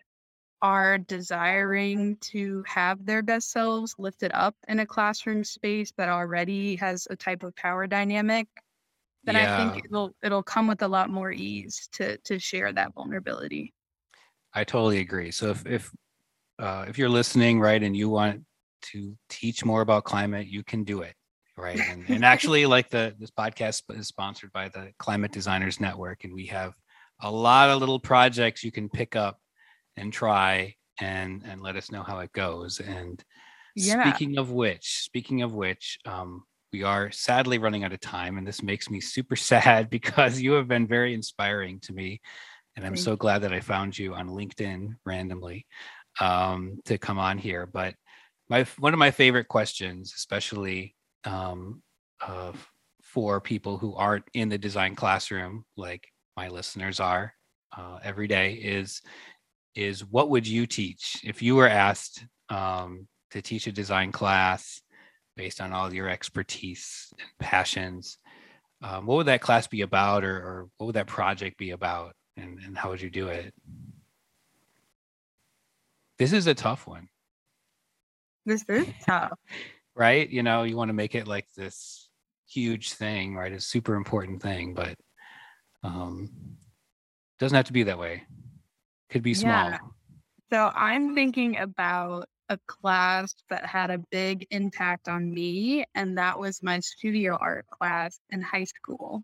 are desiring to have their best selves lifted up in a classroom space that already has a type of power dynamic then I think it'll it'll come with a lot more ease to to share that vulnerability. I totally agree. So if if uh, if you're listening, right, and you want to teach more about climate, you can do it, right? And, and actually, <laughs> like the this podcast is sponsored by the Climate Designers Network, and we have a lot of little projects you can pick up and try and and let us know how it goes. And Yeah. speaking of which, speaking of which, um, we are sadly running out of time, and this makes me super <laughs> sad because you have been very inspiring to me, and I'm Thank so glad that I found you on LinkedIn randomly um, to come on here. But my one of my favorite questions, especially um, uh, for people who aren't in the design classroom, like my listeners are uh, every day, is is what would you teach if you were asked um, to teach a design class based on all your expertise and passions? Um, what would that class be about, or, or what would that project be about, and, and how would you do it? This is a tough one, This is <laughs> tough. right? You know, you want to make it like this huge thing, right? A super important thing, but um, doesn't have to be that way. Could be small. Yeah. So I'm thinking about a class that had a big impact on me, and that was my studio art class in high school.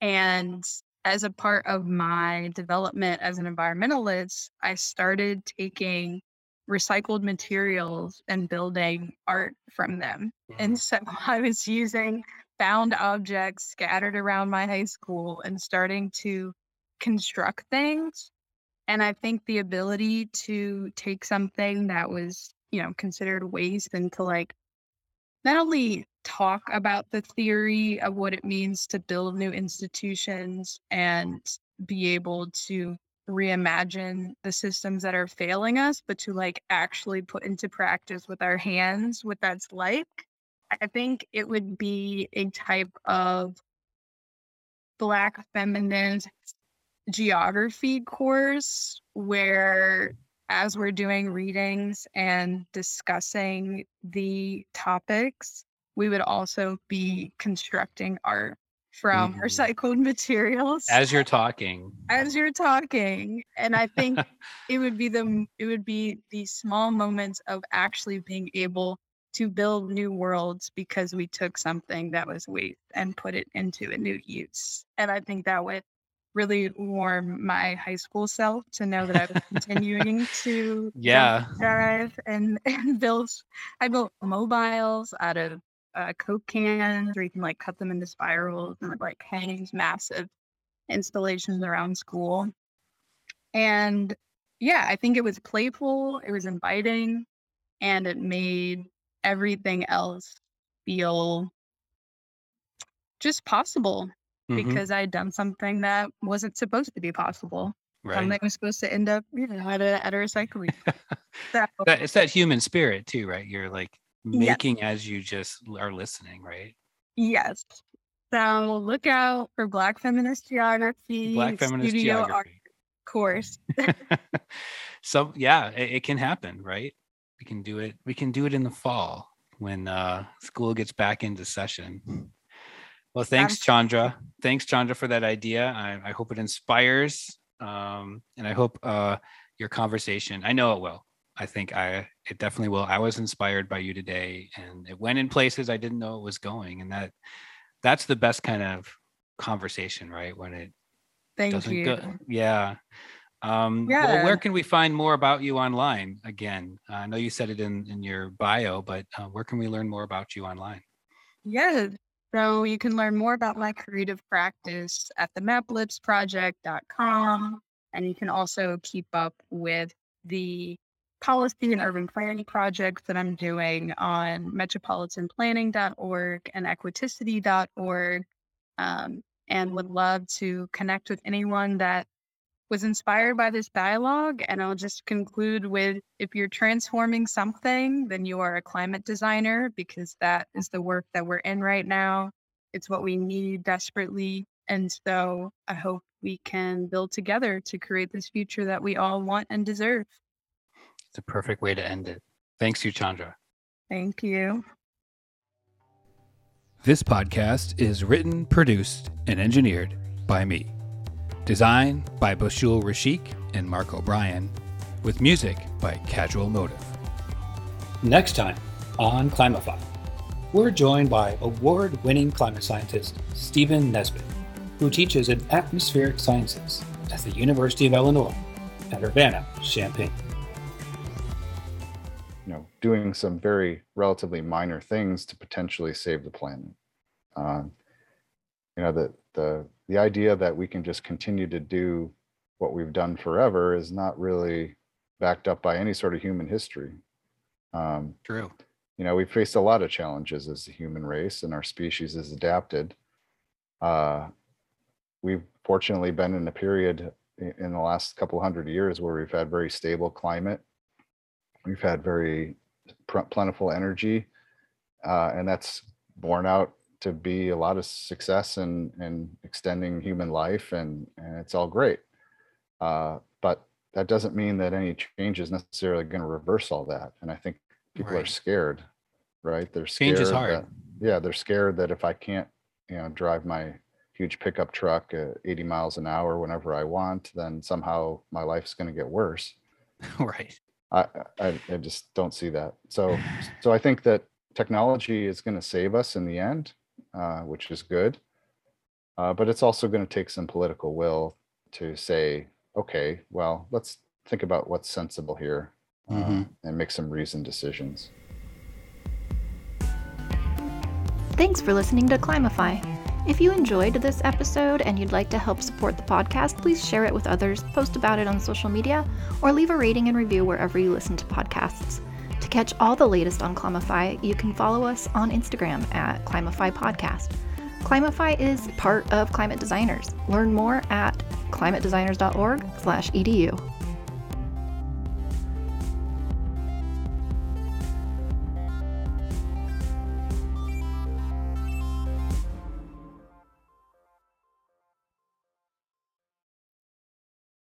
And as a part of my development as an environmentalist, I started taking recycled materials and building art from them. And mm-hmm. so <laughs> I was using found objects scattered around my high school and starting to construct things. And I think the ability to take something that was, you know, considered waste and to like not only talk about the theory of what it means to build new institutions and be able to reimagine the systems that are failing us, but to like actually put into practice with our hands what that's like. I think it would be a type of Black feminist geography course where as we're doing readings and discussing the topics, we would also be constructing art from <laughs> Mhm. recycled materials As you're talking. <laughs> as you're talking and i think <laughs> it would be the it would be these small moments of actually being able to build new worlds because we took something that was waste and put it into a new use and i think that would really warm my high school self to know that i was continuing to Yeah. drive and and build i built mobiles out of uh, coke cans or you can like cut them into spirals and like hang these massive installations around school. And yeah, I think it was playful, it was inviting, and it made everything else feel just possible Mhm. because I'd done something that wasn't supposed to be possible. Right. Something was supposed to end up, you know, at a at a recycling. <laughs> <laughs> so, That, it's that human spirit too, right? You're like Yes. making as you just are listening, right? yes. So look out for Black Feminist Geography. Black feminist studio art geography. course. <laughs> so yeah, it, it can happen, right? We can do it. We can do it in the fall when uh, school gets back into session. Well, thanks, Chandra. Thanks, Chandra, for that idea. I, I hope it inspires, um, and I hope uh, your conversation. I know it will. I think I it definitely will. I was inspired by you today, and it went in places I didn't know it was going, and that that's the best kind of conversation, right? When it Thank doesn't you. go yeah um well, Yeah. where can we find more about you online again i know you said it in in your bio but uh, where can we learn more about you online Yeah. So you can learn more about my creative practice at the maplipsproject.com. And you can also keep up with the policy and urban planning projects that I'm doing on metropolitanplanning.org and equiticity.org. Um, and would love to connect with anyone that was inspired by this dialogue. And I'll just conclude with if you're transforming something, then you are a climate designer because that is the work that we're in right now. It's what we need desperately. And so I hope we can build together to create this future that we all want and deserve. It's a perfect way to end it thanks you chandra Thank you. This podcast is written, produced, and engineered by me. Designed by Bashul Rashik and Mark O'Brien, with music by Casual Motive. Next time on Climify, we're joined by award winning climate scientist Stephen Nesbitt, who teaches in atmospheric sciences at the University of Illinois at Urbana Champaign. You know, doing some very relatively minor things to potentially save the planet. Um, you know, the the the idea that we can just continue to do what we've done forever is not really backed up by any sort of human history. Um, true you know, we've faced a lot of challenges as a human race, and our species has adapted. Uh, we've fortunately been in a period in the last couple hundred years where we've had very stable climate. We've had very plentiful energy, uh, and that's borne out to be a lot of success in, in extending human life, and, and it's all great. Uh, but that doesn't mean that any change is necessarily going to reverse all that. And I think people are scared, right? They're scared. Change is hard. that- yeah, they're scared that if I can't, you know, drive my huge pickup truck at 80 miles an hour whenever I want, then somehow my life's going to get worse. <laughs> right I, I I just don't see that. So so I think that technology is going to save us in the end, uh, which is good. Uh, but it's also going to take some political will to say, okay, well, let's think about what's sensible here uh, Mhm. and make some reasoned decisions. Thanks for listening to Climify. If you enjoyed this episode and you'd like to help support the podcast, please share it with others, post about it on social media, or leave a rating and review wherever you listen to podcasts. To catch all the latest on Climify, you can follow us on Instagram at Climify Podcast. Climify is part of Climate Designers. Learn more at climatedesigners.org/edu.